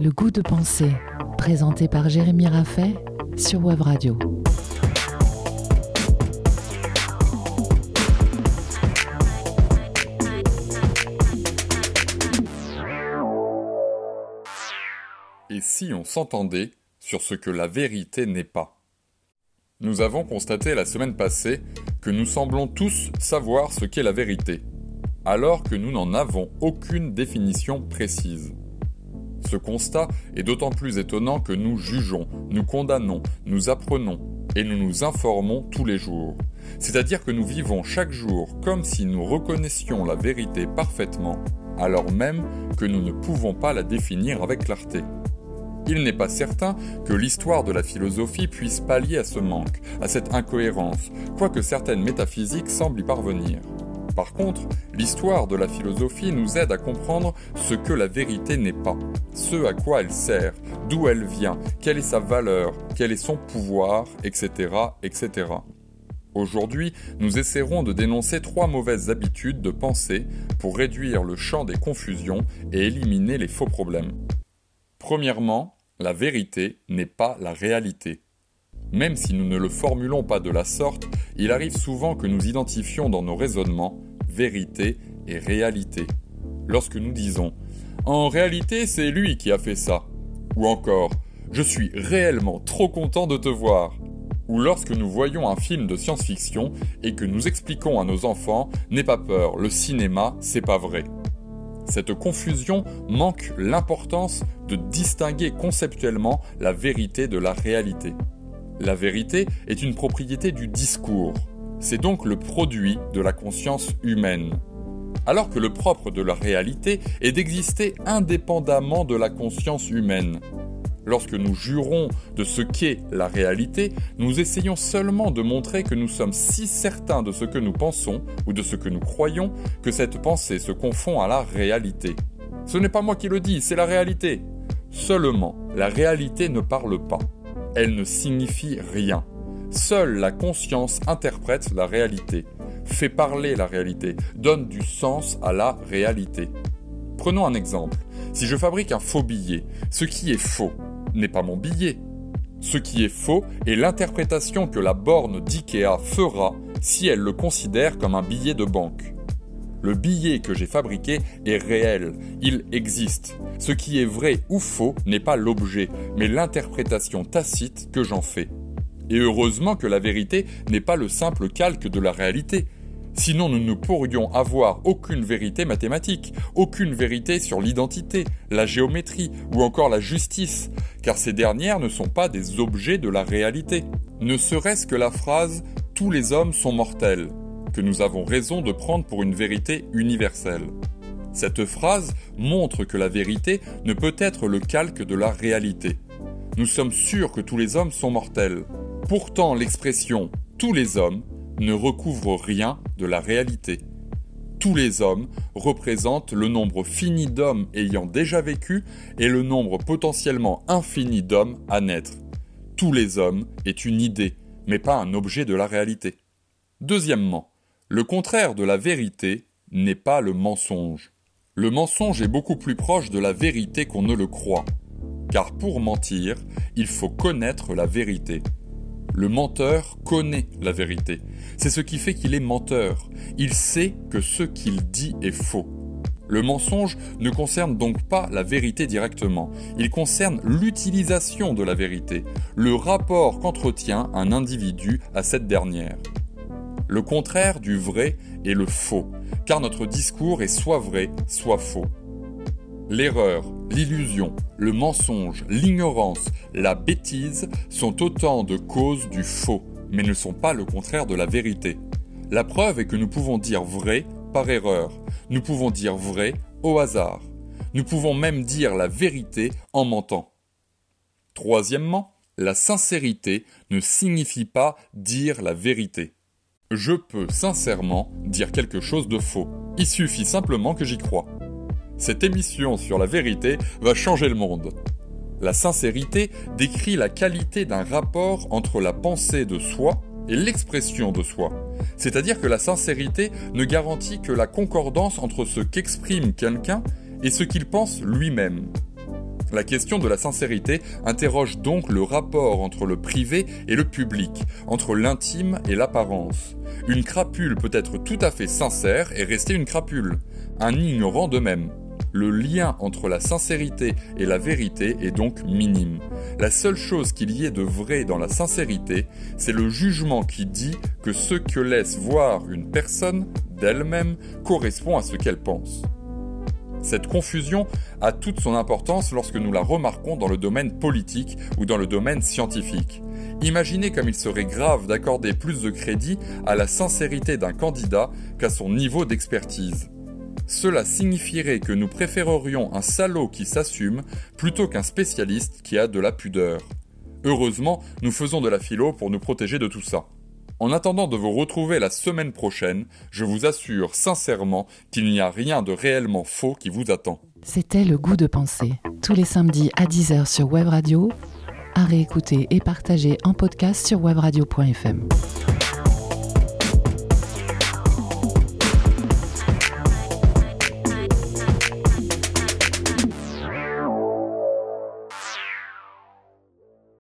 Le goût de penser, présenté par Jérémy Raffet sur Web Radio. Et si on s'entendait sur ce que la vérité n'est pas? Nous avons constaté la semaine passée que nous semblons tous savoir ce qu'est la vérité, alors que nous n'en avons aucune définition précise. Ce constat est d'autant plus étonnant que nous jugeons, nous condamnons, nous apprenons et nous nous informons tous les jours. C'est-à-dire que nous vivons chaque jour comme si nous reconnaissions la vérité parfaitement, alors même que nous ne pouvons pas la définir avec clarté. Il n'est pas certain que l'histoire de la philosophie puisse pallier à ce manque, à cette incohérence, quoique certaines métaphysiques semblent y parvenir. Par contre, l'histoire de la philosophie nous aide à comprendre ce que la vérité n'est pas, ce à quoi elle sert, d'où elle vient, quelle est sa valeur, quel est son pouvoir, etc. etc. Aujourd'hui, nous essaierons de dénoncer trois mauvaises habitudes de pensée pour réduire le champ des confusions et éliminer les faux problèmes. Premièrement, la vérité n'est pas la réalité. Même si nous ne le formulons pas de la sorte, il arrive souvent que nous identifions dans nos raisonnements vérité et réalité. Lorsque nous disons En réalité, c'est lui qui a fait ça. Ou encore Je suis réellement trop content de te voir. Ou lorsque nous voyons un film de science-fiction et que nous expliquons à nos enfants N'aie pas peur, le cinéma, c'est pas vrai. Cette confusion manque l'importance de distinguer conceptuellement la vérité de la réalité. La vérité est une propriété du discours. C'est donc le produit de la conscience humaine. Alors que le propre de la réalité est d'exister indépendamment de la conscience humaine. Lorsque nous jurons de ce qu'est la réalité, nous essayons seulement de montrer que nous sommes si certains de ce que nous pensons ou de ce que nous croyons que cette pensée se confond à la réalité. Ce n'est pas moi qui le dis, c'est la réalité. Seulement, la réalité ne parle pas. Elle ne signifie rien. Seule la conscience interprète la réalité, fait parler la réalité, donne du sens à la réalité. Prenons un exemple. Si je fabrique un faux billet, ce qui est faux n'est pas mon billet. Ce qui est faux est l'interprétation que la borne d'IKEA fera si elle le considère comme un billet de banque. Le billet que j'ai fabriqué est réel, il existe. Ce qui est vrai ou faux n'est pas l'objet, mais l'interprétation tacite que j'en fais. Et heureusement que la vérité n'est pas le simple calque de la réalité. Sinon, nous ne pourrions avoir aucune vérité mathématique, aucune vérité sur l'identité, la géométrie ou encore la justice, car ces dernières ne sont pas des objets de la réalité. Ne serait-ce que la phrase ⁇ Tous les hommes sont mortels ⁇ que nous avons raison de prendre pour une vérité universelle. Cette phrase montre que la vérité ne peut être le calque de la réalité. Nous sommes sûrs que tous les hommes sont mortels. Pourtant, l'expression tous les hommes ne recouvre rien de la réalité. Tous les hommes représentent le nombre fini d'hommes ayant déjà vécu et le nombre potentiellement infini d'hommes à naître. Tous les hommes est une idée, mais pas un objet de la réalité. Deuxièmement, le contraire de la vérité n'est pas le mensonge. Le mensonge est beaucoup plus proche de la vérité qu'on ne le croit. Car pour mentir, il faut connaître la vérité. Le menteur connaît la vérité. C'est ce qui fait qu'il est menteur. Il sait que ce qu'il dit est faux. Le mensonge ne concerne donc pas la vérité directement, il concerne l'utilisation de la vérité, le rapport qu'entretient un individu à cette dernière. Le contraire du vrai est le faux, car notre discours est soit vrai, soit faux. L'erreur, l'illusion, le mensonge, l'ignorance, la bêtise sont autant de causes du faux, mais ne sont pas le contraire de la vérité. La preuve est que nous pouvons dire vrai par erreur, nous pouvons dire vrai au hasard, nous pouvons même dire la vérité en mentant. Troisièmement, la sincérité ne signifie pas dire la vérité. Je peux sincèrement dire quelque chose de faux. Il suffit simplement que j'y croie. Cette émission sur la vérité va changer le monde. La sincérité décrit la qualité d'un rapport entre la pensée de soi et l'expression de soi. C'est-à-dire que la sincérité ne garantit que la concordance entre ce qu'exprime quelqu'un et ce qu'il pense lui-même. La question de la sincérité interroge donc le rapport entre le privé et le public, entre l'intime et l'apparence. Une crapule peut être tout à fait sincère et rester une crapule, un ignorant de même. Le lien entre la sincérité et la vérité est donc minime. La seule chose qu'il y ait de vrai dans la sincérité, c'est le jugement qui dit que ce que laisse voir une personne d'elle-même correspond à ce qu'elle pense. Cette confusion a toute son importance lorsque nous la remarquons dans le domaine politique ou dans le domaine scientifique. Imaginez comme il serait grave d'accorder plus de crédit à la sincérité d'un candidat qu'à son niveau d'expertise. Cela signifierait que nous préférerions un salaud qui s'assume plutôt qu'un spécialiste qui a de la pudeur. Heureusement, nous faisons de la philo pour nous protéger de tout ça. En attendant de vous retrouver la semaine prochaine, je vous assure sincèrement qu'il n'y a rien de réellement faux qui vous attend. C'était Le Goût de penser, tous les samedis à 10h sur Web Radio, à réécouter et partager en podcast sur webradio.fm.